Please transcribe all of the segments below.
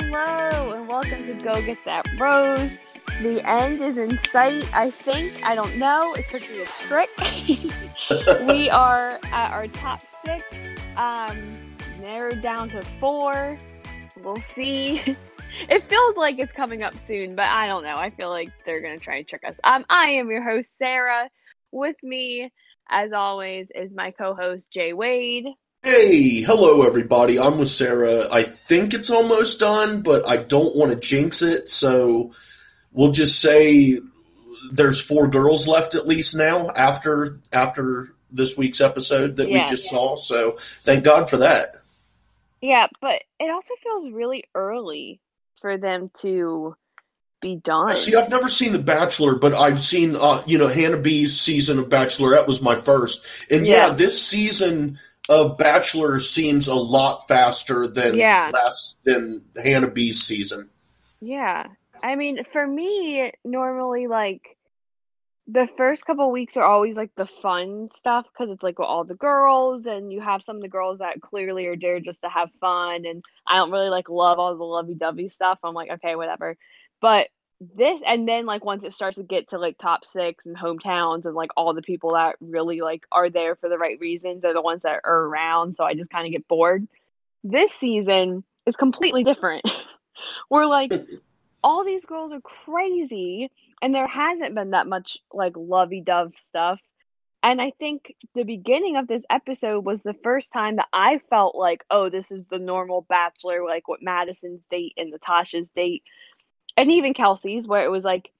Hello, and welcome to Go Get That Rose. The end is in sight, I think. I don't know. It could be a trick. we are at our top six, um, narrowed down to four. We'll see. It feels like it's coming up soon, but I don't know. I feel like they're going to try and trick us. Um, I am your host, Sarah. With me, as always, is my co host, Jay Wade. Hey, hello everybody. I'm with Sarah. I think it's almost done, but I don't want to jinx it, so we'll just say there's four girls left at least now after after this week's episode that Yeah. we just saw. So thank God for that. Yeah, but it also feels really early for them to be done. See, I've never seen The Bachelor, but I've seen uh, you know Hannah B's season of Bachelorette was my first, and yeah, Yeah. this season of Bachelor seems a lot faster than Yeah. last than Hannah B's season. Yeah. I mean, for me, normally, like, the first couple weeks are always like the fun stuff because it's like with all the girls, and you have some of the girls that clearly are there just to have fun. And I don't really like love all the lovey dovey stuff. I'm like, okay, whatever. But this, and then like once it starts to get to like top six and hometowns and like all the people that really like are there for the right reasons are the ones that are around. So I just kind of get bored. This season is completely different. We're like, all these girls are crazy and there hasn't been that much like lovey-dove stuff and i think the beginning of this episode was the first time that i felt like oh this is the normal bachelor like what madison's date and natasha's date and even kelsey's where it was like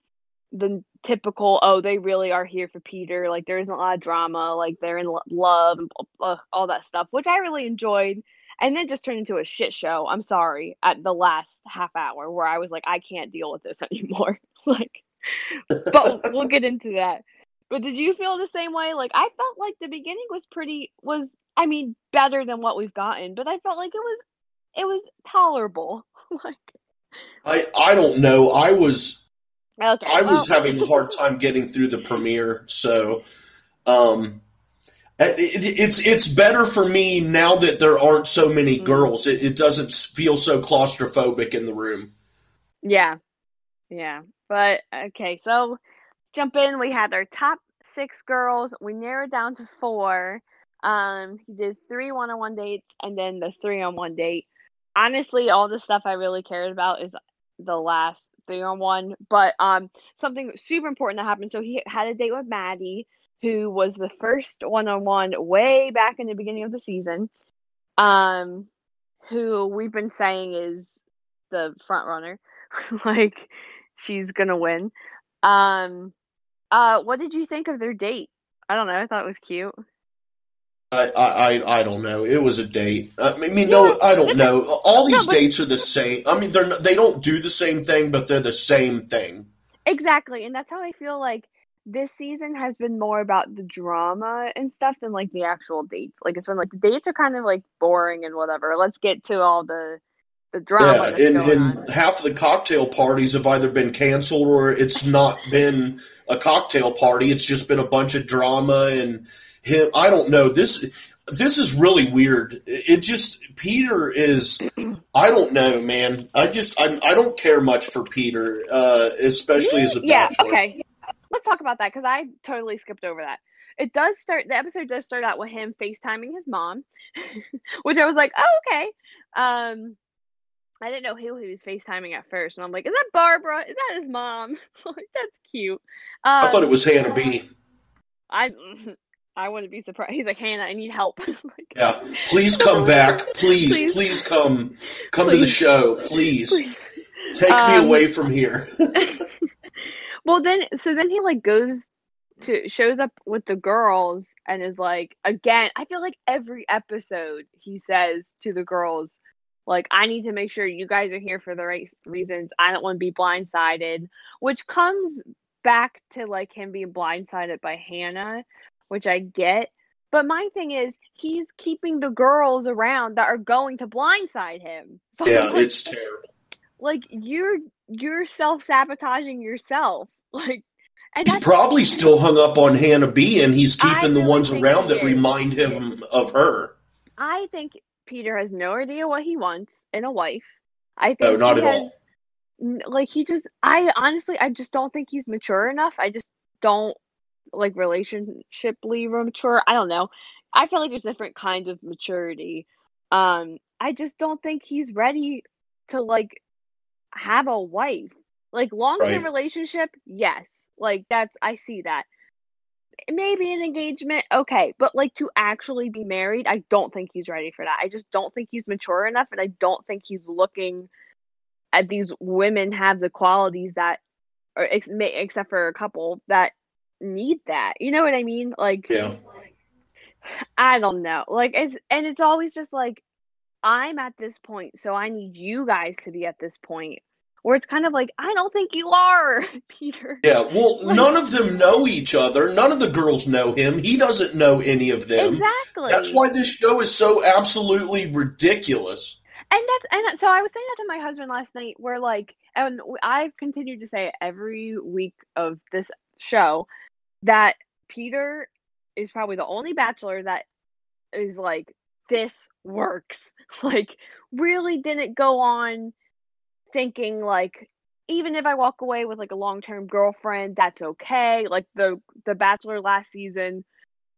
the typical oh they really are here for peter like there isn't a lot of drama like they're in lo- love and uh, all that stuff which i really enjoyed and then just turned into a shit show. I'm sorry at the last half hour where I was like, I can't deal with this anymore. like, but we'll get into that. But did you feel the same way? Like, I felt like the beginning was pretty was I mean better than what we've gotten, but I felt like it was it was tolerable. like, I I don't know. I was okay, I was having a hard time getting through the premiere, so um, it, it- it's it's better for me now that there aren't so many Mhm. girls. It, it doesn't feel so claustrophobic in the room. Yeah. Yeah. But okay, so jump in. We had our top six girls. We narrowed down to four. Um, he did three one on one dates and then the three on one date. Honestly, all the stuff I really cared about is the last three on one. But um something super important that happened. So he had a date with Maddie, who was the first one on one way back in the beginning of the season. Um who we've been saying is the front runner. like she's gonna win. Um uh what did you think of their date? I don't know, I thought it was cute. I, I, I- don't know. It was a date. Uh, I mean, no, Yeah, I don't know. All these No, dates are the same. I mean, they're not, they don't do the same thing, but they're the same thing. Exactly, and that's how I feel like this season has been more about the drama and stuff than like the actual dates. Like it's been like the dates are kind of like boring and whatever. Let's get to all the the drama Yeah, and, and half of the cocktail parties have either been canceled or it's not been a cocktail party. It's just been a bunch of drama and him. I don't know. This this is really weird. It just Peter is. I don't know, man. I just I, I don't care much for Peter, uh, especially as a yeah, bachelor. okay. Let's talk about that because I totally skipped over that. It does start. The episode does start out with him FaceTiming his mom, which I was like, oh okay. Um, I didn't know who he was FaceTiming at first, and I'm like, is that Barbara? Is that his mom? like that's cute. Um, I thought it was Hannah B. I I wouldn't be surprised. He's like, Hannah, I need help. like, Yeah, please come back, please, Please. please, come, come to the show, please. please. Take Um, me away from here. Well, then, so then he like goes to shows up with the girls and is like, again, I feel like every episode he says to the girls, like, I need to make sure you guys are here for the right reasons. I don't want to be blindsided, which comes back to like him being blindsided by Hannah, which I get. But my thing is, he's keeping the girls around that are going to blindside him. So yeah, like, it's terrible. like you're you're self sabotaging yourself. Like, and He's probably still hung up on Hannah B, and he's keeping the ones around that remind him of her. I think Peter has no idea what he wants in a wife. I oh, think No, not at has, all. like he just I honestly I just don't think he's mature enough. I just don't like relationshiply mature. I don't know. I feel like there's different kinds of maturity. Um, I just don't think he's ready to like have a wife. Like long term Right. relationship, yes. Like that's I see that. Maybe an engagement, okay, but like to actually be married, I don't think he's ready for that. I just don't think he's mature enough, and I don't think he's looking at these women have the qualities that, or ex- except for a couple that need that. You know what I mean? Like Yeah. I don't know. Like it's and it's always just like I'm at this point, so I need you guys to be at this point. Where it's kind of like I don't think you are, Peter. Yeah. Well, Like- none of them know each other. None of the girls know him. He doesn't know any of them. Exactly. That's why this show is so absolutely ridiculous. And that's and so I was saying that to my husband last night, where like, and I've continued to say it every week of this show that Peter is probably the only bachelor that is like this works. Like, really didn't go on thinking like, even if I walk away with like a long term girlfriend, that's okay. Like the the bachelor last season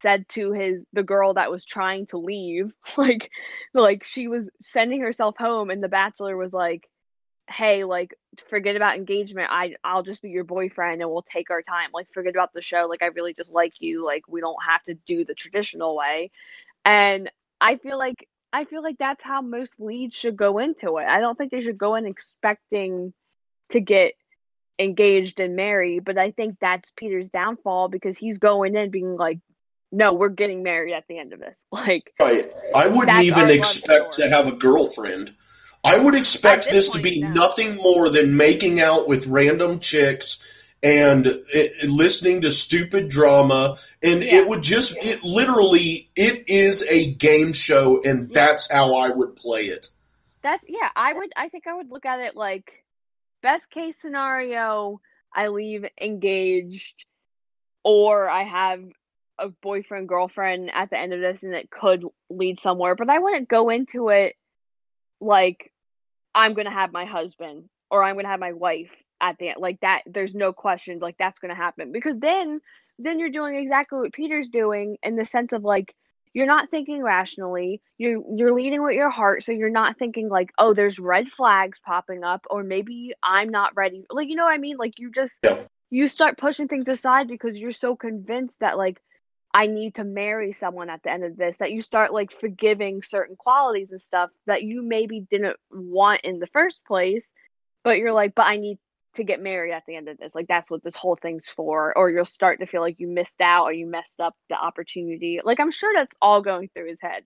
said to his the girl that was trying to leave like like she was sending herself home and the bachelor was like hey like forget about engagement. I i'll just be your boyfriend and we'll take our time. Like forget about the show. Like i really just like you. Like we don't have to do the traditional way. And i feel like i feel like that's how most leads should go into it. I don't think they should go in expecting to get engaged and married but i think that's peter's downfall because he's going in being like no we're getting married at the end of this. Like Right. I wouldn't even expect to have a girlfriend. I would expect this, this to be no. nothing more than making out with random chicks and it, listening to stupid drama and Yeah. it would just it literally it is a game show and Yeah. that's how I would play it. That's yeah, I would I think I would look at it like best case scenario, I leave engaged or I have a boyfriend girlfriend at the end of this and it could lead somewhere, but I wouldn't go into it like I'm going to have my husband or I'm going to have my wife at the end like that there's no questions like that's going to happen because then then you're doing exactly what Peter's doing in the sense of like you're not thinking rationally you're you're leading with your heart so you're not thinking like oh there's red flags popping up or maybe i'm not ready like you know what i mean like you just Yeah. you start pushing things aside because you're so convinced that like i need to marry someone at the end of this that you start like forgiving certain qualities and stuff that you maybe didn't want in the first place but you're like but i need to get married at the end of this. Like that's what this whole thing's for or you'll start to feel like you missed out or you messed up the opportunity. Like i'm sure that's all going through his head.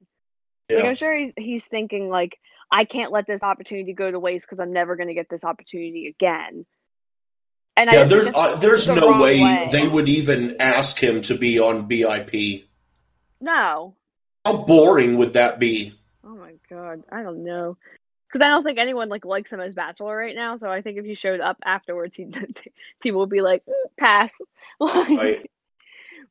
Like I'm sure he's, he's thinking like I can't let this opportunity go to waste because I'm never going to get this opportunity again. And Yeah, there's uh, there's the no wrong way, they would even ask him to be on BIP. No. How boring would that be? Oh my god, I don't know. Because I don't think anyone like likes him as Bachelor right now. So I think if he showed up afterwards, he people would be like, "Mm, pass. Like, Right.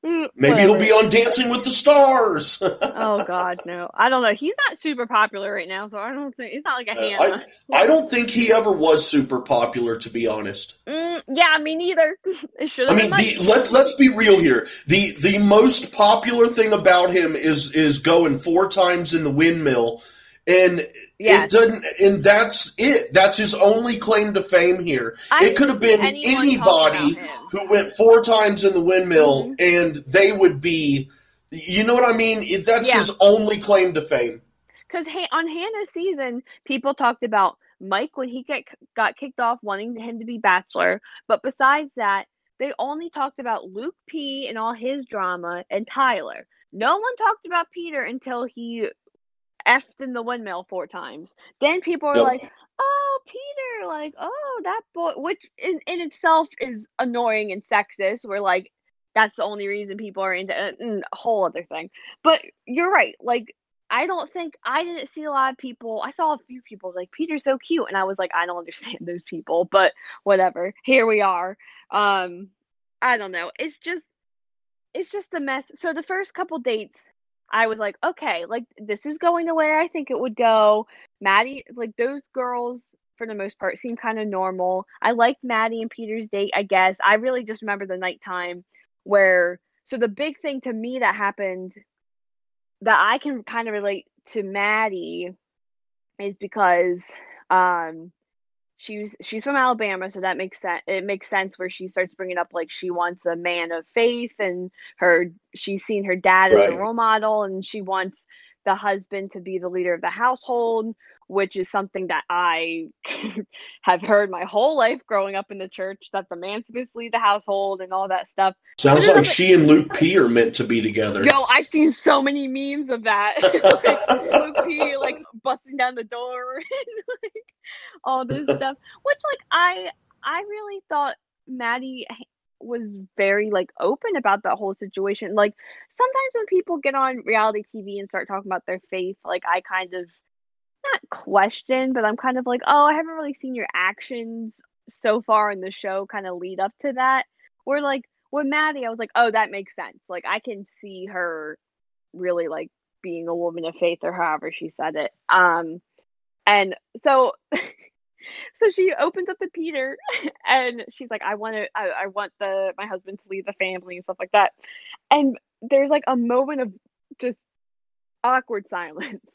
Maybe he'll be on Dancing with the Stars. Oh god, no. I don't know. He's not super popular right now, so I don't think he's not like a Uh, Hannah. I don't think he ever was super popular, to be honest. Mm, yeah, me neither. it should I mean, the, let let's be real here. the The most popular thing about him is is going four times in the windmill, and Yes. it doesn't. And that's it. That's his only claim to fame here. I it could have been didn't see anyone anybody talk about him. who went four times in the windmill, Mhm. and they would be. You know what I mean? That's Yeah. his only claim to fame. Because on Hannah's season, people talked about Mike when he get, got kicked off, wanting him to be Bachelor. But besides that, they only talked about Luke P and all his drama and Tyler. No one talked about Peter until he effed in the windmill four times. Then people are Yep. like, "Oh, Peter!" Like, "Oh, that boy," which in, in itself is annoying and sexist. We're like, that's the only reason people are into it, and a whole other thing. But you're right. Like, I don't think I didn't see a lot of people. I saw a few people like Peter's so cute, and I was like, I don't understand those people, but whatever. Here we are. Um, I don't know. It's just, it's just a mess. So the first couple dates, I was like, okay, like this is going to where I think it would go. Maddie, like those girls, for the most part seem kind of normal. I liked Maddie and Peter's date, I guess. I really just remember the nighttime where so the big thing to me that happened that I can kind of relate to Maddie is because um she's she's from Alabama, so that makes sense. It makes sense where she starts bringing up like she wants a man of faith, and her she's seen her dad as a role model, and she wants the husband to be the leader of the household, which is something that I have heard my whole life growing up in the church that the man's supposed to lead the household and all that stuff. Sounds like she and Luke P are meant to be together. Yo, I've seen so many memes of that. like, Luke P, like busting down the door and like all this stuff. Which like I I really thought Maddie was very like open about that whole situation. Like sometimes when people get on reality TV and start talking about their faith, like I kind of not question, but I'm kind of like, oh, I haven't really seen your actions so far in the show kind of lead up to that. Where like with Maddie, I was like, oh, that makes sense. Like I can see her really like being a woman of faith or however she said it. Um and so so she opens up to Peter and she's like, I want to I, I want the my husband to leave the family and stuff like that. And there's like a moment of just awkward silence.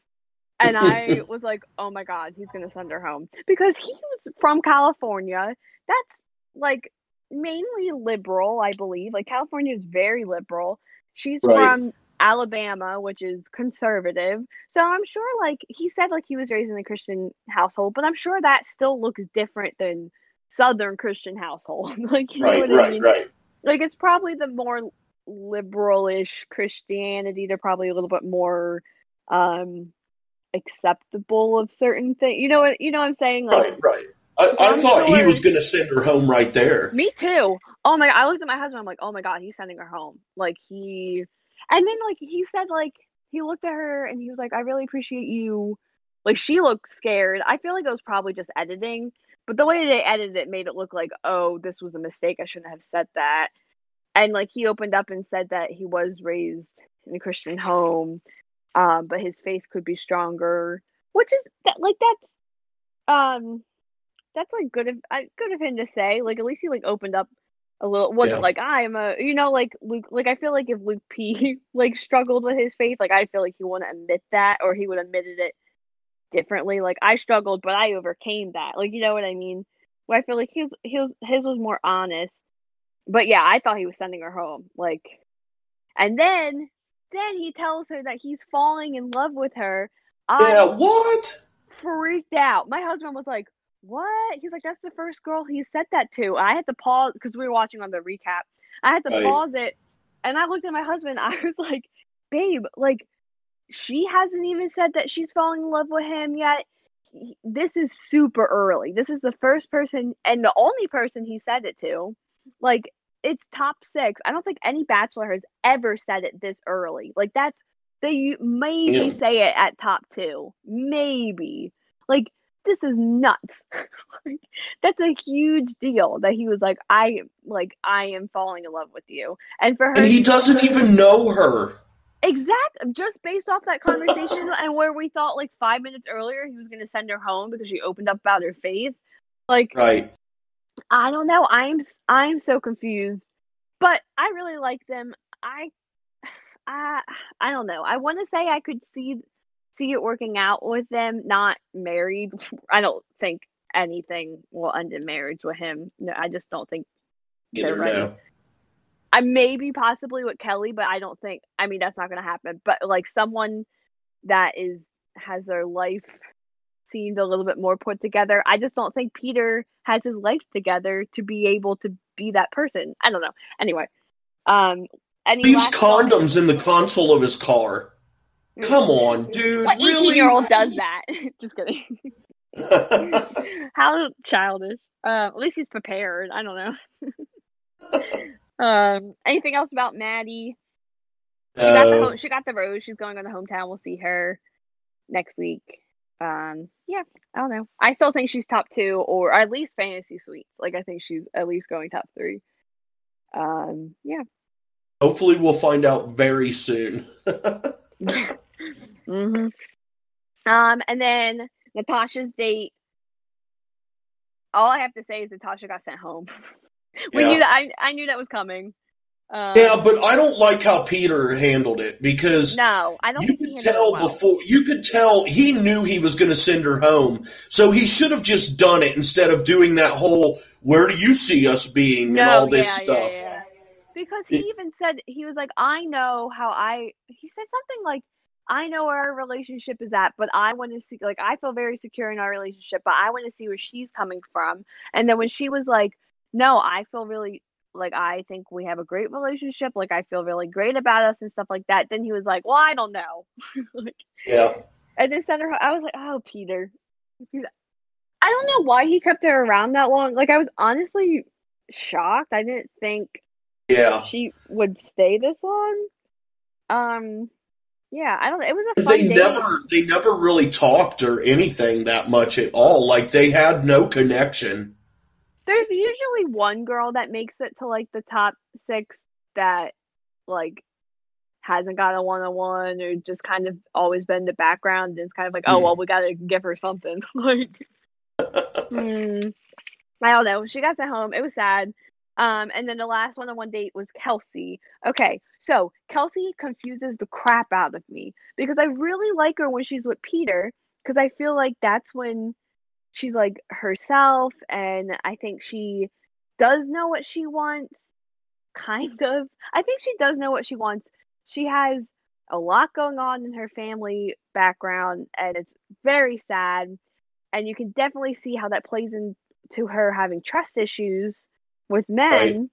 And I was like, oh my God, he's going to send her home. Because he was from California. That's like mainly liberal, I believe. Like California is very liberal. She's Right. from Alabama, which is conservative. So I'm sure like he said like he was raised in a Christian household, but I'm sure that still looks different than Southern Christian household. like you know Right, what I mean? right. like it's probably the more liberal-ish Christianity. They're probably a little bit more um acceptable of certain things. You know what you know what I'm saying? Like Right, right. I, I thought he was going to send her home right there. me too. Oh my god. I looked at my husband, I'm like, oh my god, he's sending her home. Like he and then like he said like he looked at her and he was like, I really appreciate you like she looked scared. I feel like it was probably just editing. But the way they edited it made it look like, oh, this was a mistake. I shouldn't have said that. And like he opened up and said that he was raised in a Christian home, um, but his faith could be stronger, which is that like that's um that's like good of good of him to say. Like at least he like opened up a little. Wasn't Yeah. like I am a you know like Luke. Like I feel like if Luke P like struggled with his faith, like I feel like he wouldn't admit that or he would have admitted it differently. Like I struggled, but I overcame that. Like you know what I mean? Where I feel like his his his was more honest. But yeah, I thought he was sending her home. Like, and then then he tells her that he's falling in love with her. I Yeah, what? freaked out. My husband was like, "What?" He's like, "That's the first girl he said that to." I had to pause because we were watching on the recap. I had to Right. pause it, and I looked at my husband. I was like, "Babe, like, she hasn't even said that she's falling in love with him yet. He- This is super early. This is the first person and the only person he said it to. Like, it's top six. I don't think any bachelor has ever said it this early. Like, that's they maybe Yeah. say it at top two, maybe. Like, this is nuts. like, that's a huge deal that he was like, I like, I am falling in love with you, and for her, And he doesn't even know her. Exact, just based off that conversation and where we thought like five minutes earlier he was going to send her home because she opened up about her faith. Like Right. I don't know, I'm I'm so confused, but I really like them. I I I don't know. I want to say I could see see it working out with them not married. I don't think anything will end in marriage with him. No, I just don't think Either They're ready. now. I maybe possibly with Kelly, but I don't think. I mean, that's not going to happen. But like someone that is has their life seemed a little bit more put together. I just don't think Peter has his life together to be able to be that person. I don't know. Anyway, um, any Leaves last thoughts? condoms in the console of his car. Come on, dude. What really? eighteen year old does that? just kidding. How childish. Uh, at least he's prepared. I don't know. um, anything else about Maddie? She got the Uh, home, she got the rose. She's going on the hometown. We'll see her next week. Um, yeah, I don't know. I still think she's top two, or at least fantasy suites. Like I think she's at least going top three. Um, yeah. hopefully, we'll find out very soon. Hmm Um, and then Natasha's date. all I have to say is that Tasha got sent home. we Yeah. knew that. I I knew that was coming. Um, Yeah, but I don't like how Peter handled it because no, I don't you could tell well. before you could tell he knew he was going to send her home, so he should have just done it instead of doing that whole "Where do you see us being?" no, and all this yeah, stuff. Yeah. Because he It- even said he was like, I know how I. He said something like, I know where our relationship is at, but I want to see. Like, I feel very secure in our relationship, but I want to see where she's coming from. And then when she was like, No, I feel really like I think we have a great relationship. Like, I feel really great about us and stuff like that. Then he was like, Well, I don't know. like, Yeah, and then sent her. I was like, Oh, Peter. I don't know why he kept her around that long. Like, I was honestly shocked. I didn't think yeah. she would stay this long. Um, yeah, I don't. It was a fun They date. never they never really talked or anything that much at all. Like they had no connection. There's usually one girl that makes it to like the top six that like hasn't got a one on one or just kind of always been in the background and it's kind of like, oh Mhm. well, we gotta give her something. like, hmm, I don't know. She got sent home. It was sad. Um, and then the last one on one date was Kelsey. Okay, so Kelsey confuses the crap out of me because I really like her when she's with Peter because I feel like that's when she's like herself and I think she does know what she wants kind of. I think she does know what she wants. She has a lot going on in her family background and it's very sad and you can definitely see how that plays into her having trust issues with men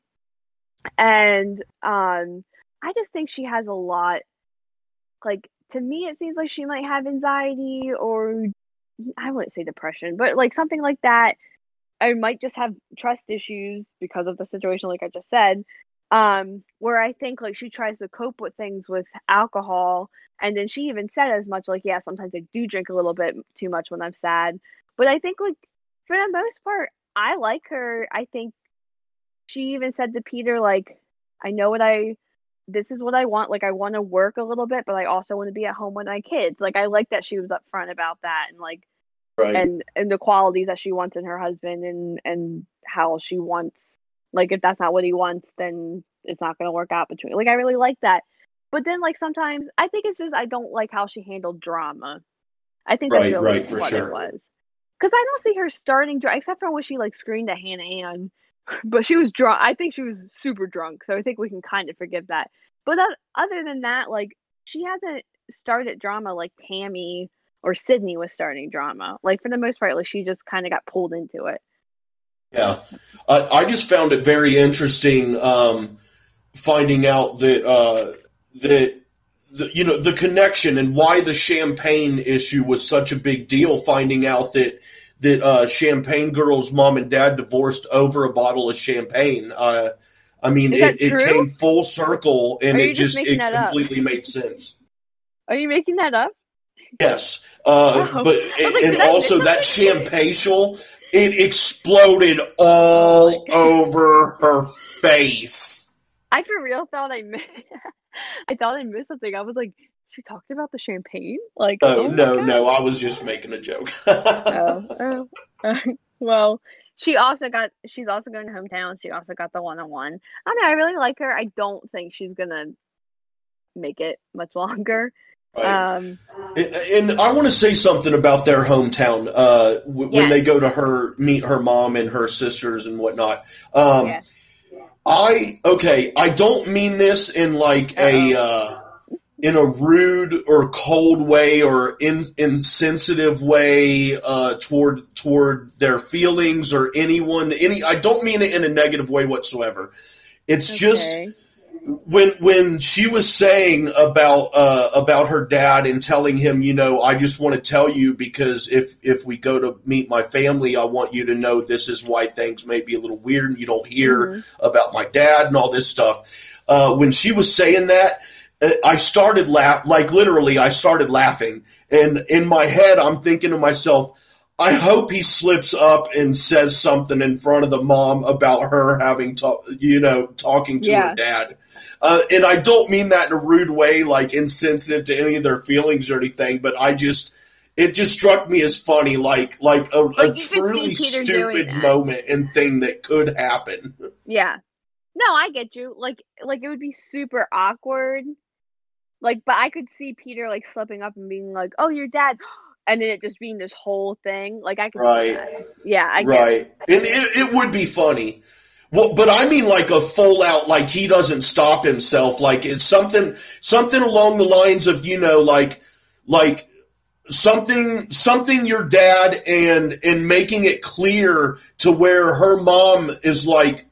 and um I just think she has a lot like to me it seems like she might have anxiety or I wouldn't say depression, but like something like that. I might just have trust issues because of the situation, like I just said. Um, where I think like she tries to cope with things with alcohol, and then she even said as much like, yeah, sometimes I do drink a little bit too much when I'm sad. But I think like for the most part, I like her. I think she even said to Peter like, I know what I this is what I want. Like I want to work a little bit, but I also want to be at home with my kids. Like I like that she was upfront about that and like Right. and and the qualities that she wants in her husband and and how she wants like if that's not what he wants then it's not going to work out between like i really like that but then like sometimes i think it's just i don't like how she handled drama i think that's Right, really right, what sure. it was because i don't see her starting except for when she like screamed at hannah ann but she was drunk i think she was super drunk so i think we can kind of forgive that but that, other than that like she hasn't started drama like tammy or Sydney was starting drama. Like for the most part, like she just kind of got pulled into it. Yeah, I, I just found it very interesting um, finding out that uh, that the, you know the connection and why the champagne issue was such a big deal. Finding out that that uh, Champagne Girl's mom and dad divorced over a bottle of champagne. Uh, I mean, it, it came full circle, and it just just it that up? completely made sense. Are you making that up? Yes, uh, but like, and also that champagne it exploded all over her face. I for real thought I missed. I thought I missed something. I was like, she talked about the champagne. Like, Oh, oh no, no, I was just making a joke. oh, oh, oh. well, she also got. She's also going to hometown. She also got the one on one. I don't know. I really like her. I don't think she's gonna make it much longer. Right. Um, And I want to say something about their hometown uh, w- when they go to her meet her mom and her sisters and whatnot. Um, yeah. I okay. I don't mean this in like a uh, in a rude or cold way or in, insensitive way uh, toward toward their feelings or anyone. Any. I don't mean it in a negative way whatsoever. It's just when when she was saying about uh, about her dad and telling him, you know, I just want to tell you because if if we go to meet my family, I want you to know this is why things may be a little weird and you don't hear Mhm. about my dad and all this stuff. Uh, when she was saying that, I started laugh like literally. I started laughing, and in my head, I'm thinking to myself. I hope he slips up and says something in front of the mom about her having, to, you know, talking to Yeah. her dad. Uh, and I don't mean that in a rude way, like insensitive to any of their feelings or anything, but I just, it just struck me as funny, like like a, a you could see truly stupid moment and thing that could happen. Yeah. No, I get you. Like like it would be super awkward. Like but I could see Peter like slipping up and being like, "Oh, your dad." And then it just being this whole thing. Like I could Right. Yeah, I right, and it, it would be funny. Well, but I mean, like a full out, like he doesn't stop himself. Like it's something, something along the lines of, you know, like, like something, something your dad and and making it clear to where her mom is like,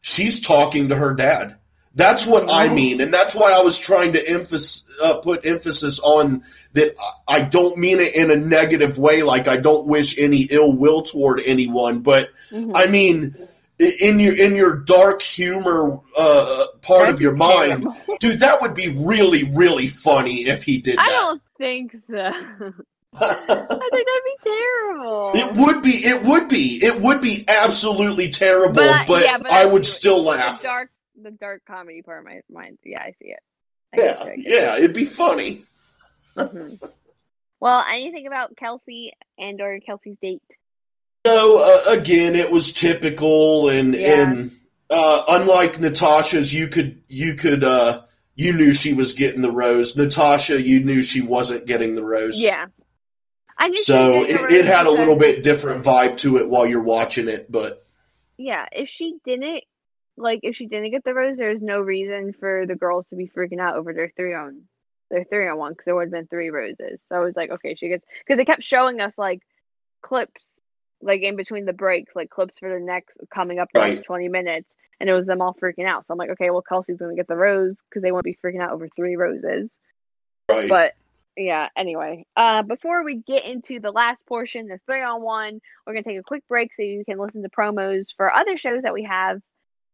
she's talking to her dad. That's what I mean, and that's why I was trying to emphasis, uh, put emphasis on that. I I don't mean it in a negative way, like I don't wish any ill will toward anyone, but Mhm. I mean, in your in your dark humor uh, part That'd of your mind, terrible. dude, that would be really really funny if he did I don't think so. I think that'd be terrible. it would be, it would be, it would be absolutely terrible, but, I- yeah, I, see would still laugh. dark, the dark comedy part of my mind. Yeah, I see it. I Yeah, you, yeah, it'd be funny. Mhm. Well, anything about Kelsey and or Kelsey's date? So uh, again, it was typical, and Yeah. and uh, unlike Natasha's, you could you could uh, you knew she was getting the rose. Natasha, you knew she wasn't getting the rose. Yeah. I So it, it had a little bit different vibe to it while you're watching it, but Yeah, if she didn't, like, if she didn't get the rose, there's no reason for the girls to be freaking out over their three on their three on one because there would have been three roses. So I was like, okay, she gets because they kept showing us like clips, like in between the breaks, like clips for the next coming up the next twenty minutes, and it was them all freaking out. So I'm like, okay, well, Kelsey's gonna get the rose because they won't be freaking out over three roses. right. But yeah, anyway, uh, before we get into the last portion, the three on one, we're gonna take a quick break so you can listen to promos for other shows that we have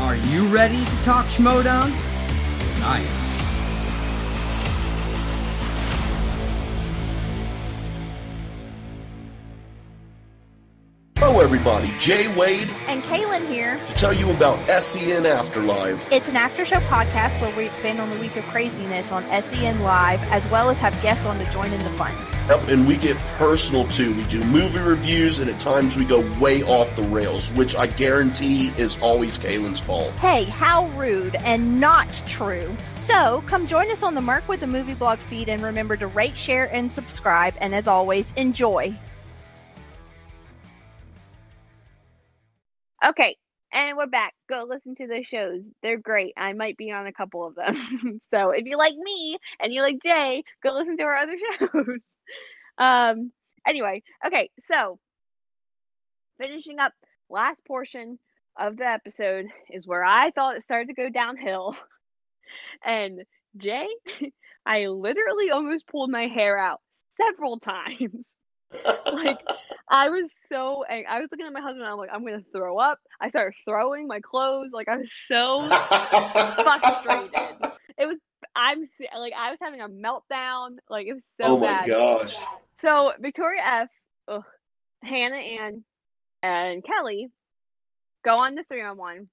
are you ready to talk Schmodown? I am. Hello, everybody. Jay Wade And Kaylin here. to tell you about SEN Afterlife. It's an after show podcast where we expand on the week of craziness on SEN Live, as well as have guests on to join in the fun. Yep, and we get personal too. We do movie reviews, and at times we go way off the rails, which I guarantee is always Kaylin's fault. Hey, how rude and not true. So, come join us on the Merc with the Movie Blog feed and remember to rate, share, and subscribe. And as always, enjoy. Okay, and we're back. Go listen to the shows. They're great. I might be on a couple of them. so if you like me and you like Jay, go listen to our other shows. um anyway, okay, so finishing up last portion of the episode is where I thought it started to go downhill. and Jay, I literally almost pulled my hair out several times. like I was so ang- I was looking at my husband and I'm like, I'm gonna throw up. I started throwing my clothes. Like I was so frustrated. It was I'm like I was having a meltdown. Like it was so oh my bad. gosh. So Victoria F, ugh, Hannah Ann, and Kelly go on the three on one.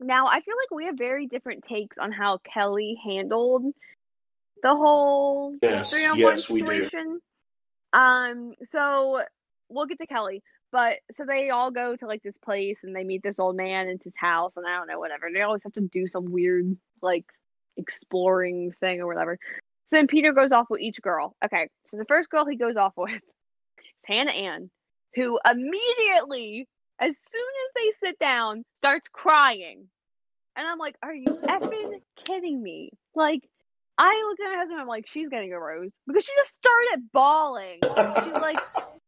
Now I feel like we have very different takes on how Kelly handled the whole Yes, three on one yes, we do. situation. Um, so we'll get to Kelly, but so they all go to like this place and they meet this old man in his house, and I don't know whatever. They always have to do some weird like exploring thing or whatever. So then Peter goes off with each girl. Okay, so the first girl he goes off with is Hannah Ann, who immediately, as soon as they sit down, starts crying. And I'm like, are you effing kidding me? Like, I look at my husband, I'm like, she's getting a rose because she just started bawling. She's like,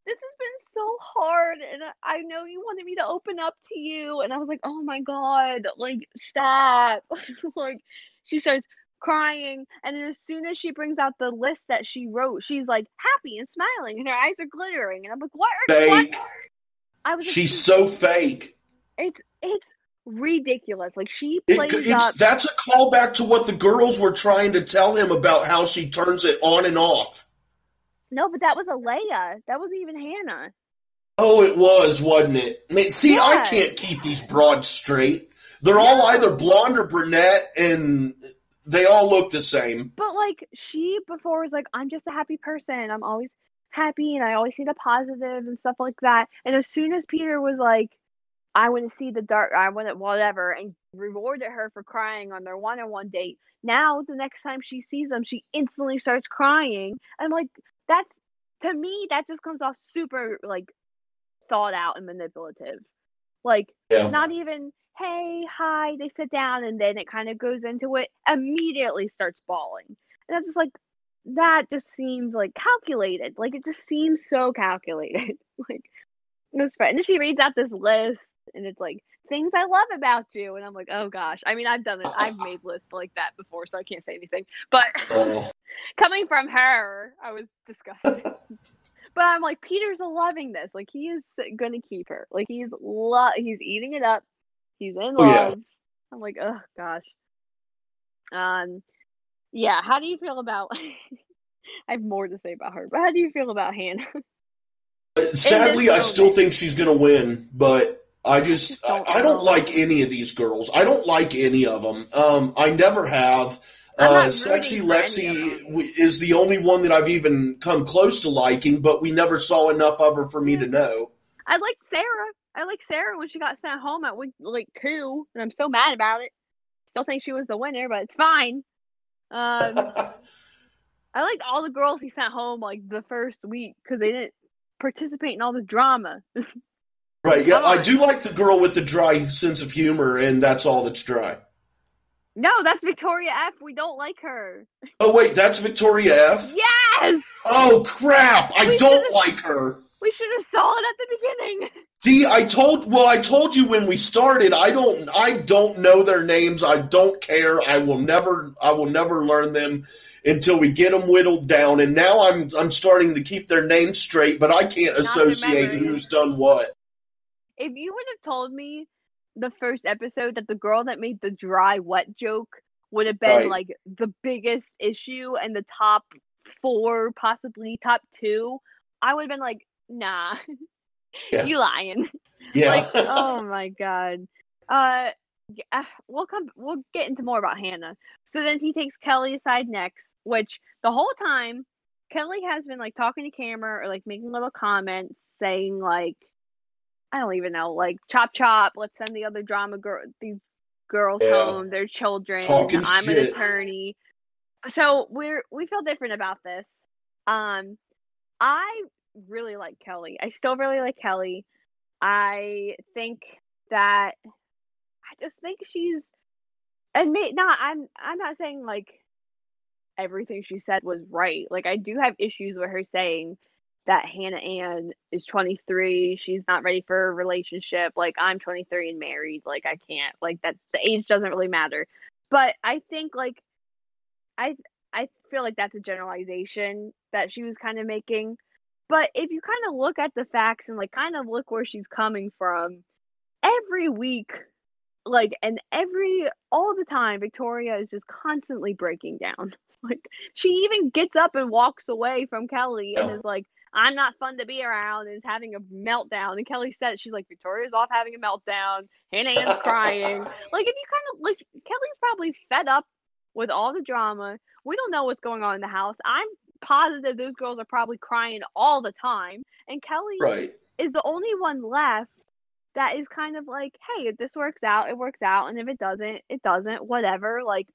this has been so hard, and I know you wanted me to open up to you, and I was like, oh my god, like stop, like she starts crying, and then as soon as she brings out the list that she wrote, she's like happy and smiling, and her eyes are glittering, and I'm like, what? Are, Fake. what? I was. like, She's so fake. It's it's ridiculous. Like she It, plays it's up. that's a callback to what the girls were trying to tell him about how she turns it on and off. No, but that was Alayah. That wasn't even Hannah. Oh, it was, wasn't it? I mean, see, I can't keep these broads straight. They're all either blonde or brunette, and they all look the same. But like she before was like, I'm just a happy person. I'm always happy and I always see the positive and stuff like that. And as soon as Peter was like, I want to see the dark, I want it, whatever, and rewarded her for crying on their one on one date. Now, the next time she sees them, she instantly starts crying. I'm like, that's to me, that just comes off super like thought out and manipulative. Like, Yeah. not even hey hi they sit down and then it kind of goes into it immediately starts bawling. And i'm just like that just seems like calculated. Like it just seems so calculated. Like it was fun. And she reads out this list and it's like things i love about you. And i'm like oh gosh. I mean i've done it. I've made lists like that before so i can't say anything. But Oh, coming from her i was disgusted. But i'm like peter's loving this. Like he is gonna keep her. Like he's lo- he's eating it up he's in Oh, yeah. love i'm like oh gosh um yeah how do you feel about i have more to say about her but how do you feel about hannah sadly, I still think she's going to win, but I just, just don't I, I don't like any of these girls. I don't like any of them. Um, I never have. Uh, Sexy for any of Lexi is the only one that I've even come close to liking, but we never saw enough of her for me to know. i like sarah i like sarah when she got sent home at week like two and i'm so mad about it still think she was the winner but it's fine um I liked all the girls he sent home like the first week because they didn't participate in all this drama. right, yeah, I do like the girl with the dry sense of humor, and that's all that's dry. No, that's Victoria F. We don't like her. Oh, wait, that's Victoria F? Yes, Oh, crap! I We don't like her. We should have saw it at the beginning. See, I told well, I told you when we started. I don't, I don't know their names. I don't care. I will never, I will never learn them until we get them whittled down. And now I'm, I'm starting to keep their names straight, but I can't Not associate who's done what. If you would have told me the first episode that the girl that made the dry wet joke would have been Right. like the biggest issue and the top four, possibly top two, I would have been like, nah, Yeah. you lying. Yeah. like oh my god uh we'll come we'll get into more about hannah so then he takes kelly aside next which the whole time kelly has been like talking to camera or like making little comments saying like i don't even know like chop chop let's send the other drama girl these girls Yeah. home their children Talking i'm an attorney so we're we feel different about this um i really like kelly i still really like kelly I think that I just think she's and may not I'm I'm not saying like everything she said was right. Like I do have issues with her saying that Hannah Ann is 23, she's not ready for a relationship. Like I'm 23 and married. Like I can't. Like that the age doesn't really matter. But I think like I I feel like that's a generalization that she was kind of making. But if you kind of look at the facts and like kind of look where she's coming from, every week, like, and every, all the time, Victoria is just constantly breaking down. Like, she even gets up and walks away from Kelly and Yeah. is like, I'm not fun to be around and is having a meltdown. And Kelly said, she's like, Victoria's off having a meltdown. Hannah Ann's crying. Like, if you kind of, like, Kelly's probably fed up with all the drama. We don't know what's going on in the house. I'm positive those girls are probably crying all the time. And Kelly right. is the only one left that is kind of like, hey, if this works out, it works out, and if it doesn't, it doesn't. Whatever. Like,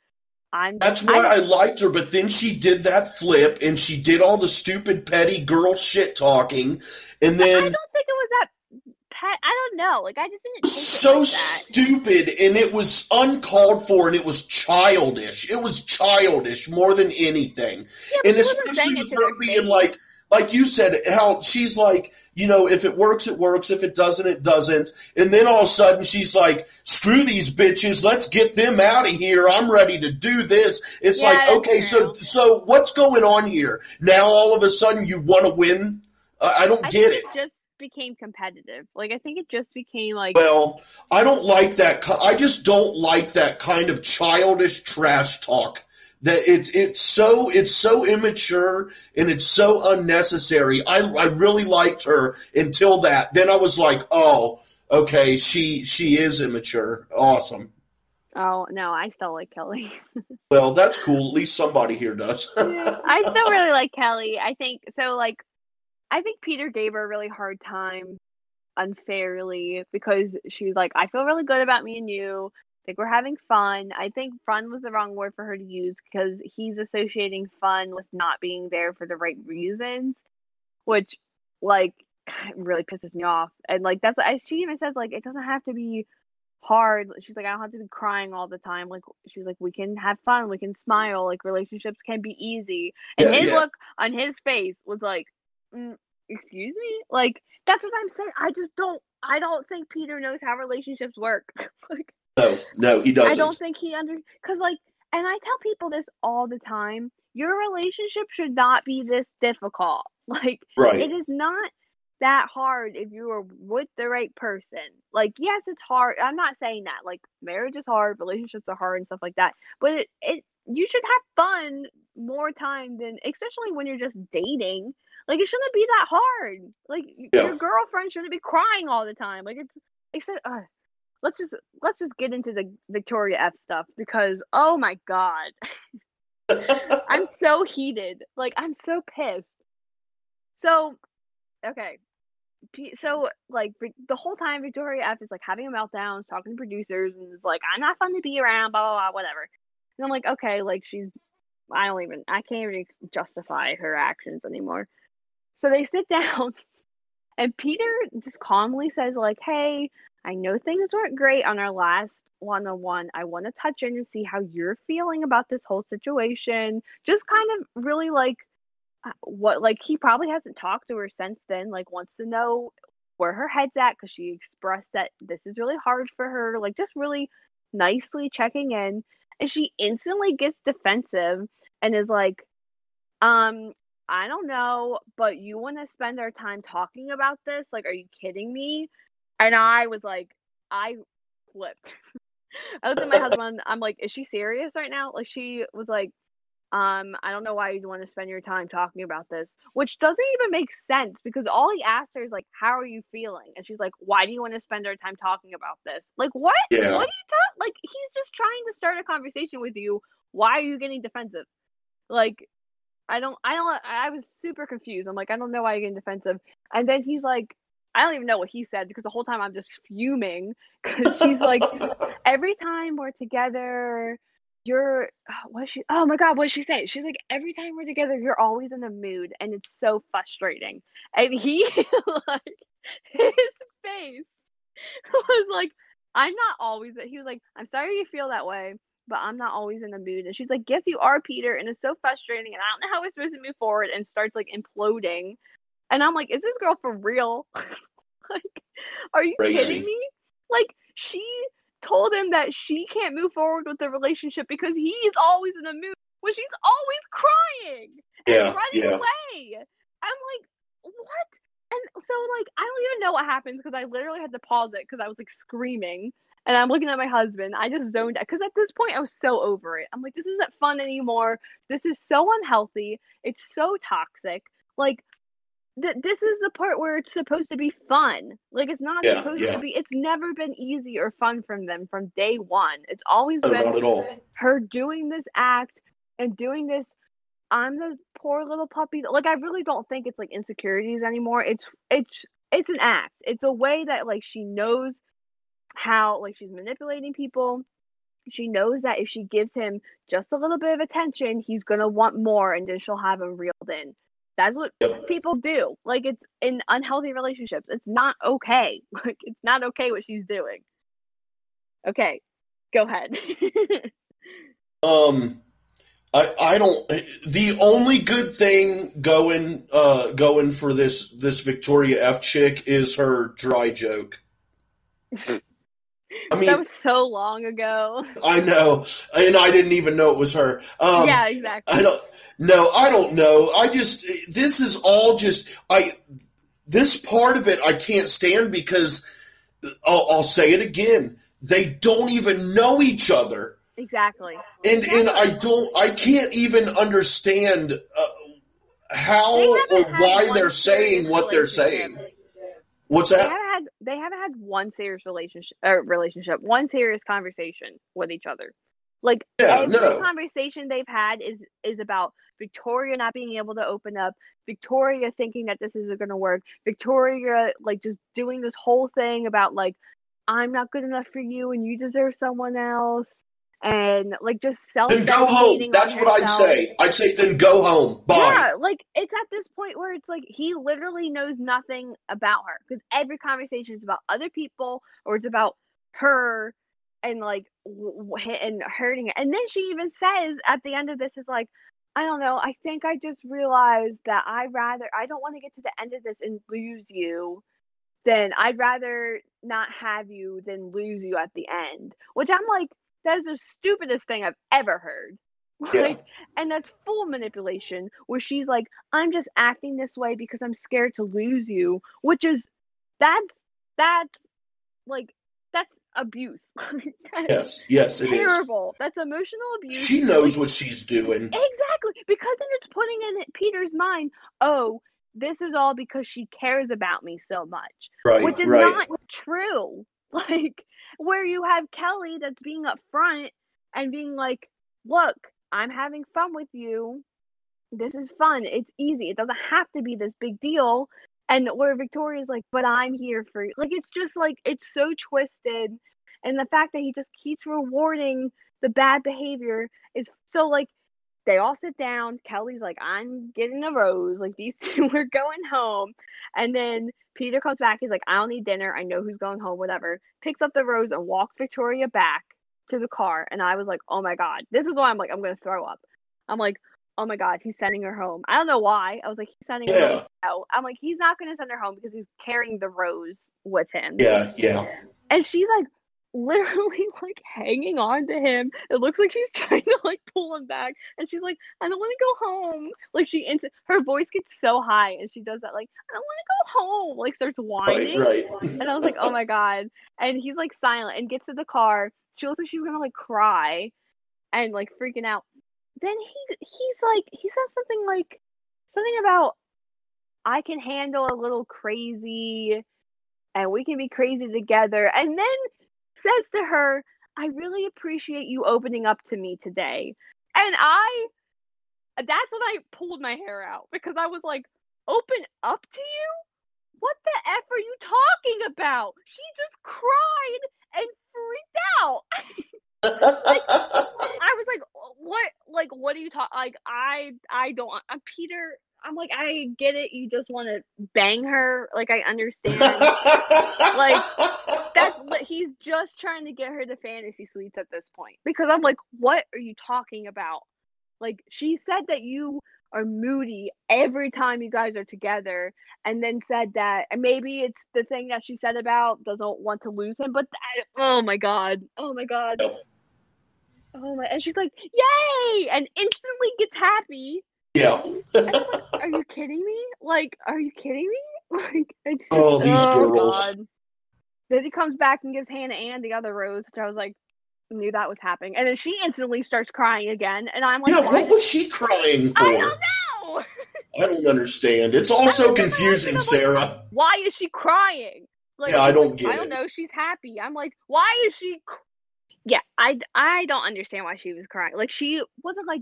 I'm. That's why I, don't- liked her, but then she did that flip and she did all the stupid petty girl shit talking, and I then don't think it was that I don't know. Like, I just didn't. was take it so like stupid and it was uncalled for and it was childish. It was childish more than anything. Yeah, and she wasn't saying especially with her being face. like, like you said, how she's like, you know, if it works, it works. If it doesn't, it doesn't. And then all of a sudden she's like, screw these bitches. Let's get them out of here. I'm ready to do this. It's Yeah, like, okay, so, so what's going on here? Now all of a sudden you want to win? Uh, I don't I get it just became competitive. Like I think it just became like Well, I don't like that. I just don't like that kind of childish trash talk. That it's it's so it's so immature and it's so unnecessary. I I really liked her until that. Then I was like, oh, okay, she she is immature. Awesome. oh no, I still like Kelly. Well, that's cool. At least somebody here does. I still really like Kelly. I think so. Like, I think Peter gave her a really hard time unfairly because she was like, I feel really good about me and you. I think we're having fun. I think fun was the wrong word for her to use because he's associating fun with not being there for the right reasons, which, like, really pisses me off. And, like, that's what she even says, like, it doesn't have to be hard. She's like, I don't have to be crying all the time. Like, she's like, we can have fun, we can smile. Like, relationships can be easy. And Yeah, his yeah. look on his face was like, mm, excuse me. Like, that's what I'm saying. I just don't. I don't think Peter knows how relationships work. like, no, no, he doesn't. I don't think he under because like, and I tell people this all the time. Your relationship should not be this difficult. Like, right. it is not that hard if you are with the right person. Like, yes, it's hard. I'm not saying that. Like, marriage is hard, relationships are hard, and stuff like that. But it, it you should have fun more time than, especially when you're just dating. Like, it shouldn't be that hard. Like, Yeah. your girlfriend shouldn't be crying all the time. Like, it's except. Uh, Let's just let's just get into the Victoria F stuff because oh my god, I'm so heated. Like I'm so pissed. So, okay. So, like, the whole time Victoria F is like having a meltdown, talking to producers, and is like, I'm not fun to be around, blah, blah, blah, whatever. And I'm like, okay, like, she's, I don't even, I can't even justify her actions anymore. So they sit down, and Peter just calmly says, like, hey, I know things weren't great on our last one on one. I want to touch in and see how you're feeling about this whole situation. Just kind of really like, uh, what like he probably hasn't talked to her since then like wants to know where her head's at because she expressed that this is really hard for her like just really nicely checking in and she instantly gets defensive and is like um i don't know but you want to spend our time talking about this like are you kidding me and i was like i flipped i looked at my husband i'm like is she serious right now like she was like um, I don't know why you'd want to spend your time talking about this, which doesn't even make sense because all he asked her is like, "How are you feeling?" And she's like, "Why do you want to spend our time talking about this?" Like, what? Yeah. What are you talking? Like, he's just trying to start a conversation with you. Why are you getting defensive? Like, I don't, I don't, I was super confused. I'm like, I don't know why you're getting defensive. And then he's like, I don't even know what he said because the whole time I'm just fuming because she's like, every time we're together, you're what she oh my god, what she say? She's like, every time we're together, you're always in a mood and it's so frustrating. And he like his face was like, I'm not always he was like, I'm sorry you feel that way, but I'm not always in the mood. And she's like, Yes, you are, Peter, and it's so frustrating and I don't know how we're supposed to move forward and starts like imploding. And I'm like, is this girl for real? like, are you Crazy. kidding me? Like, she told him that she can't move forward with the relationship because he's always in the mood when she's always crying and Yeah, running yeah. away. I'm like, what? And so, like, I don't even know what happens because I literally had to pause it because I was like screaming. And I'm looking at my husband. I just zoned out because at this point I was so over it. I'm like, this isn't fun anymore. This is so unhealthy. It's so toxic. Like, th- this is the part where it's supposed to be fun. Like, it's not Yeah, supposed yeah. to be. It's never been easy or fun from them from day one. It's always No, been all. her doing this act and doing this i'm the poor little puppy like i really don't think it's like insecurities anymore it's it's it's an act it's a way that like she knows how like she's manipulating people she knows that if she gives him just a little bit of attention he's gonna want more and then she'll have him reeled in that's what Yep. people do like it's in unhealthy relationships it's not okay like it's not okay what she's doing okay go ahead Um, I, I don't. The only good thing going uh, going for this this Victoria F chick is her dry joke. I mean, that was so long ago. I know, and I didn't even know it was her. Um, yeah, exactly. I don't. No, I don't know. I just this is all just I. This part of it I can't stand because I'll, I'll say it again. They don't even know each other Exactly. and and I don't I can't even understand uh, how or why they're saying what they're saying. What's that? They haven't had one serious relationship or relationship, one serious conversation with each other. Like Yeah, every no. conversation they've had is is about Victoria not being able to open up, Victoria thinking that this isn't going to work, Victoria like just doing this whole thing about like I'm not good enough for you and you deserve someone else and like just self Then go home. That's what I'd say. I'd say then go home. Bye. Yeah, like it's at this point where it's like he literally knows nothing about her because every conversation is about other people or it's about her and like w- w- and hurting her. And then she even says at the end of this is like, I don't know. I think I just realized that I rather I don't want to get to the end of this and lose you. Then I'd rather not have you than lose you at the end. Which I'm like, that is the stupidest thing I've ever heard. Yeah. Like, and that's full manipulation where she's like i'm just acting this way because i'm scared to lose you which is that's that's like that's abuse that's Yes, yes, it is. terrible that's emotional abuse She knows what she's doing. exactly because then it's putting in peter's mind oh this is all because she cares about me so much Right, which is right. not true. Like where you have Kelly that's being upfront and being like, "Look, I'm having fun with you. This is fun. It's easy. It doesn't have to be this big deal." And where Victoria's like, "But I'm here for you." Like it's just like it's so twisted, and the fact that he just keeps rewarding the bad behavior is so like they all sit down. Kelly's like, I'm getting a rose. Like, these two are going home. And then Peter comes back. He's like, I don't need dinner. I know who's going home, whatever. Picks up the rose and walks Victoria back to the car. And I was like, oh my God. This is why I'm like, I'm going to throw up. I'm like, oh my God, he's sending her home. I don't know why. I was like, he's sending her Yeah. home. out. I'm like, he's not going to send her home because he's carrying the rose with him. Yeah, yeah. And she's like, literally like hanging on to him. It looks like she's trying to like pull him back, and she's like, "I don't want to go home." Like she, ins- her voice gets so high, and she does that like, "I don't want to go home." Like starts whining, Right, right. and I was like, "Oh my god!" And he's like silent and gets to the car. She looks like she's gonna like cry, and like freaking out. Then he he's like he says something like something about I can handle a little crazy and we can be crazy together. And then says to her, I really appreciate you opening up to me today. And I, that's when I pulled my hair out because I was like, open up to you? What the F are you talking about? She just cried and freaked out. I was like, what? Like, what are you talking? Like, I, I don't. I'm Peter. I'm like, I get it. You just want to bang her. Like, I understand. Like, That's he's just trying to get her to fantasy suites at this point. Because I'm like, what are you talking about? Like, she said that you are moody every time you guys are together, and then said that and maybe it's the thing that she said about doesn't want to lose him. But that, oh my god, oh my god. Oh my! And she's like, "Yay!" and instantly gets happy. yeah. Like, "Are you kidding me? Like, are you kidding me? Like, it's oh, just, Oh, these girls. God. Then he comes back and gives Hannah Ann the other rose, which I was like, knew that was happening. And then she instantly starts crying again, and I'm like, Yeah, what was she crying for? I don't know. I don't understand. It's all so confusing, Sarah. Why is she crying? Like, Yeah, I don't like, get I don't it. know. She's happy. I'm like, why is she? Cr-? Yeah, I I don't understand why she was crying. Like she wasn't like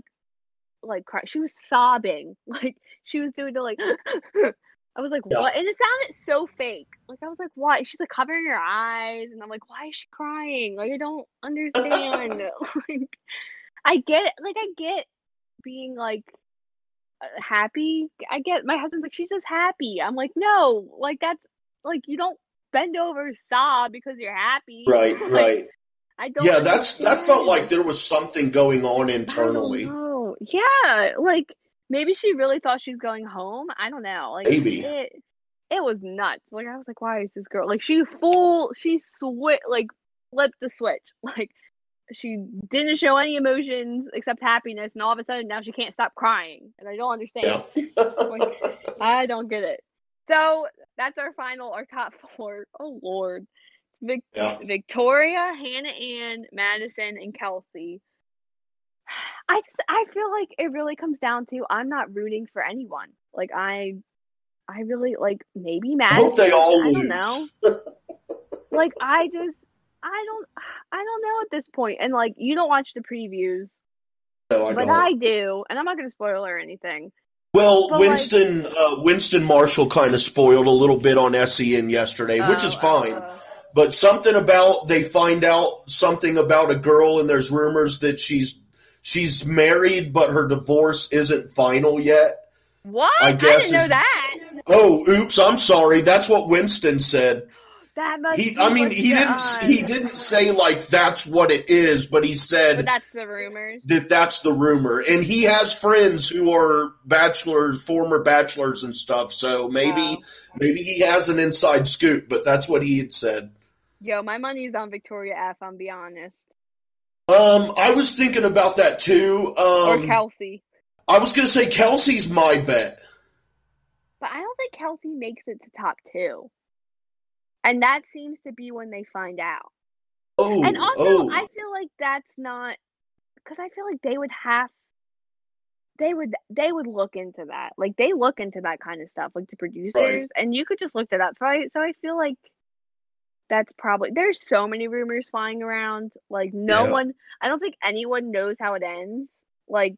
like cry. She was sobbing. Like she was doing the like. I was like, Yeah. what? And it sounded so fake. Like I was like, why? She's like covering her eyes, and I'm like, why is she crying? Like I don't understand. like I get it. Like I get being like uh, happy. I get my husband's like, she's just happy. I'm like, no, like that's like you don't bend over sob because you're happy. Right, Like, right. I don't. Yeah, that's that felt like there was something going on internally. Oh Yeah, like maybe she really thought she was going home. I don't know. Like Maybe. it it was nuts. Like I was like, why is this girl like she full she switch like flipped the switch. Like she didn't show any emotions except happiness and all of a sudden now she can't stop crying. And I don't understand. Yeah. I don't get it. So that's our final, our top four. Oh Lord, it's Vic- Yeah. Victoria, Hannah Ann, Madison, and Kelsey. I just I feel like it really comes down to I'm not rooting for anyone. Like I, I really like maybe I hope they all I lose. don't know. Like I just I don't I don't know at this point. And like you don't watch the previews, No, I but don't. I do, and I'm not gonna spoil or anything. Well, But, like- Winston uh, Winston Marshall kind of spoiled a little bit on SEN yesterday, which is Oh, fine. uh, But something about they find out something about a girl, and there's rumors that she's she's married, but her divorce isn't final yet. what? I I, guess didn't know that. Oh, oops! I'm sorry. That's what Winston said. That must He, be I mean, he didn't he didn't say like that's what it is, but he But said that's the rumors. that that's the rumor, and he has friends who are bachelors, former bachelors, and stuff. So maybe Wow. maybe he has an inside scoop, but that's what he had said. Yo, my money's on Victoria F. I'm be honest, Um, I was thinking about that too. or Um, Kelsey. I was gonna say Kelsey's my bet. But I don't think Kelsey makes it to top two. And that seems to be when they find out. Oh, and also, oh, I feel like that's not because I feel like they would have. They would they would look into that. Like they look into that kind of stuff, like the producers, and you could just look that up. So I so I feel like that's probably there's so many rumors flying around. Like no Yeah. one, I don't think anyone knows how it ends. Like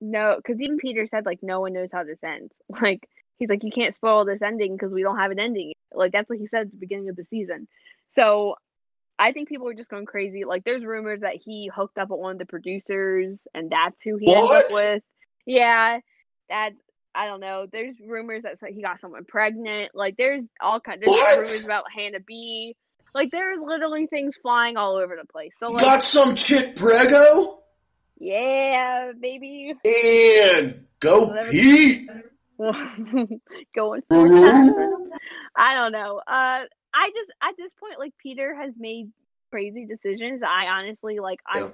no, because even Peter said like no one knows how this ends. Like he's like you can't spoil this ending because we don't have an ending. Like that's what he said at the beginning of the season. So I think people are just going crazy. Like there's rumors that he hooked up with one of the producers and that's who he ended up with. Yeah, that I don't know. There's rumors that he got someone pregnant. Like there's all kind. There's What? rumors about Hannah B. Like there's literally things flying all over the place. So like, got some chick prego, yeah, baby, and go. Pete. going for. I don't know. Uh, I just at this point, like Peter has made crazy decisions. I honestly like. I Yeah.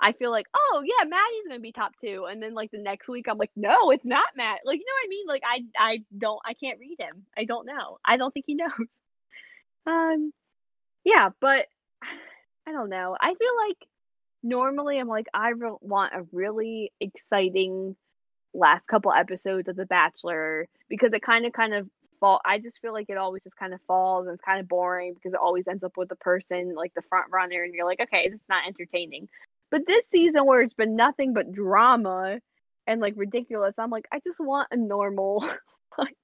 I feel like, oh yeah, Maddie's gonna be top two, and then like the next week, I'm like, no, it's not Matt. Like, you know what I mean? Like, I I don't, I can't read him. I don't know. I don't think he knows. Um, yeah, but I don't know. I feel like normally I'm like I re- want a really exciting last couple episodes of The Bachelor because it kind of kind of fall. I just feel like it always just kind of falls and it's kind of boring because it always ends up with the person like the front runner, and you're like, okay, it's not entertaining. But this season where it's been nothing but drama and like ridiculous, I'm like, I just want a normal like.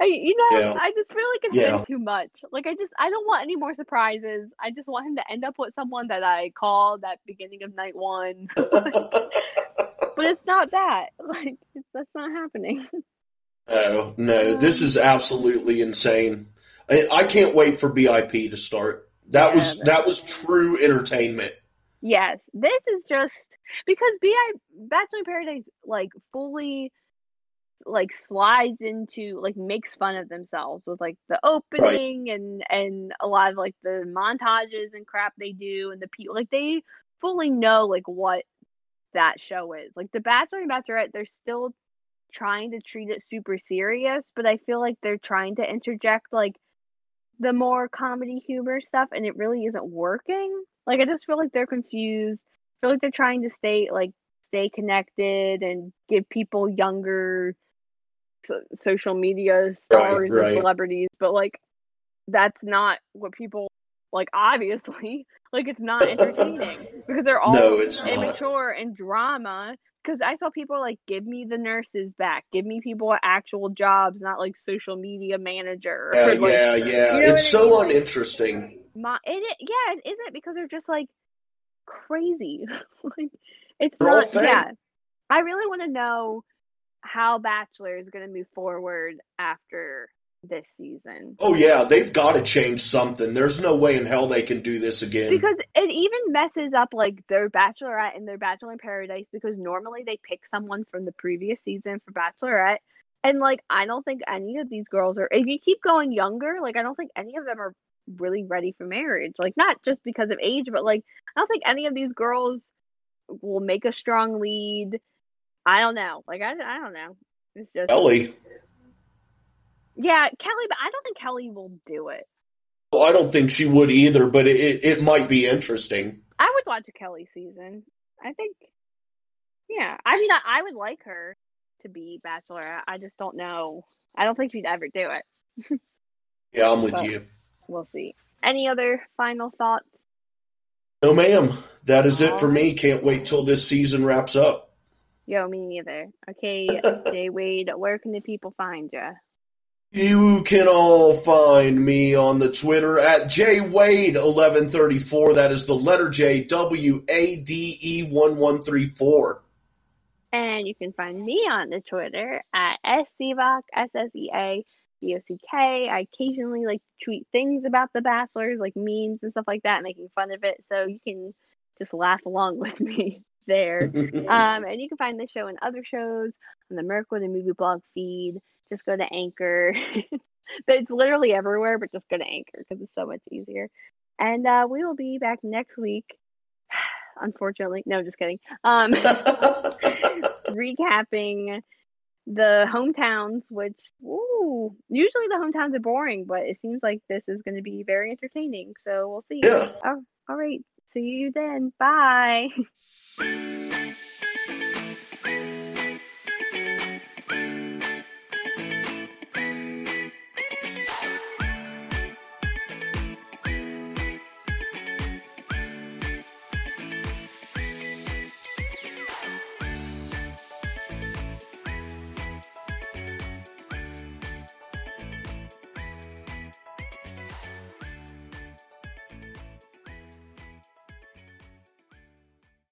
I, you know, Yeah. I just feel like it's Yeah. been too much. Like, I just, I don't want any more surprises. I just want him to end up with someone that I called at beginning of night one. But it's not that. Like, it's, that's not happening. No, no, this is absolutely insane. I, I can't wait for BIP to start. That Yeah, was that was true entertainment. Yes, this is just because BI Bachelor in Paradise like fully like slides into like makes fun of themselves with like the opening and and a lot of like the montages and crap they do and the people like they fully know like what that show is. Like the Bachelor and Bachelorette, they're still trying to treat it super serious, but I feel like they're trying to interject like the more comedy humor stuff and it really isn't working. Like I just feel like they're confused. I feel like they're trying to stay like stay connected and give people younger so- social media stars right. and celebrities, but like that's not what people like obviously like it's not entertaining because they're all No, it's not. immature and drama because I saw people like give me the nurses back, give me people actual jobs, not like social media manager. Yeah, like, yeah, yeah. you know it's so mean? Uninteresting. my it, it yeah it isn't because they're just like crazy like it's They're not yeah i really want to know how bachelor is going to move forward after this season. Oh yeah, they've got to change something. There's no way in hell they can do this again. Because it even messes up like their bachelorette and their bachelor in paradise because normally they pick someone from the previous season for bachelorette. And like I don't think any of these girls are if you keep going younger, like I don't think any of them are really ready for marriage. Like not just because of age, but like I don't think any of these girls will make a strong lead. I don't know. Like I, I don't know. It's just Ellie. Yeah, Kelly, but I don't think Kelly will do it. Well, I don't think she would either, but it, it might be interesting. I would watch a Kelly season. I think, yeah. I mean, I, I would like her to be Bachelor. I just don't know. I don't think she'd ever do it. Yeah, I'm with But- you. We'll see. Any other final thoughts? No, ma'am. That is it for me. Can't wait till this season wraps up. Yo, me neither. Okay, Jay Wade, where can the people find you? You can all find me on the Twitter at jwade1134. That is the letter J W A D E 1134. And you can find me on the Twitter at SCVOC, S S E A B O C K. I occasionally like tweet things about the Bachelors, like memes and stuff like that, making fun of it. So you can just laugh along with me there. Um, and you can find this show and other shows on the Merc with a Movie Blog feed. Just go to Anchor. it's literally everywhere, but just go to Anchor because it's so much easier. And uh, we will be back next week. Unfortunately, no, just kidding. Um, recapping the hometowns, which ooh, usually the hometowns are boring, but it seems like this is going to be very entertaining. So we'll see. Yeah. Oh, all right. See you then. Bye.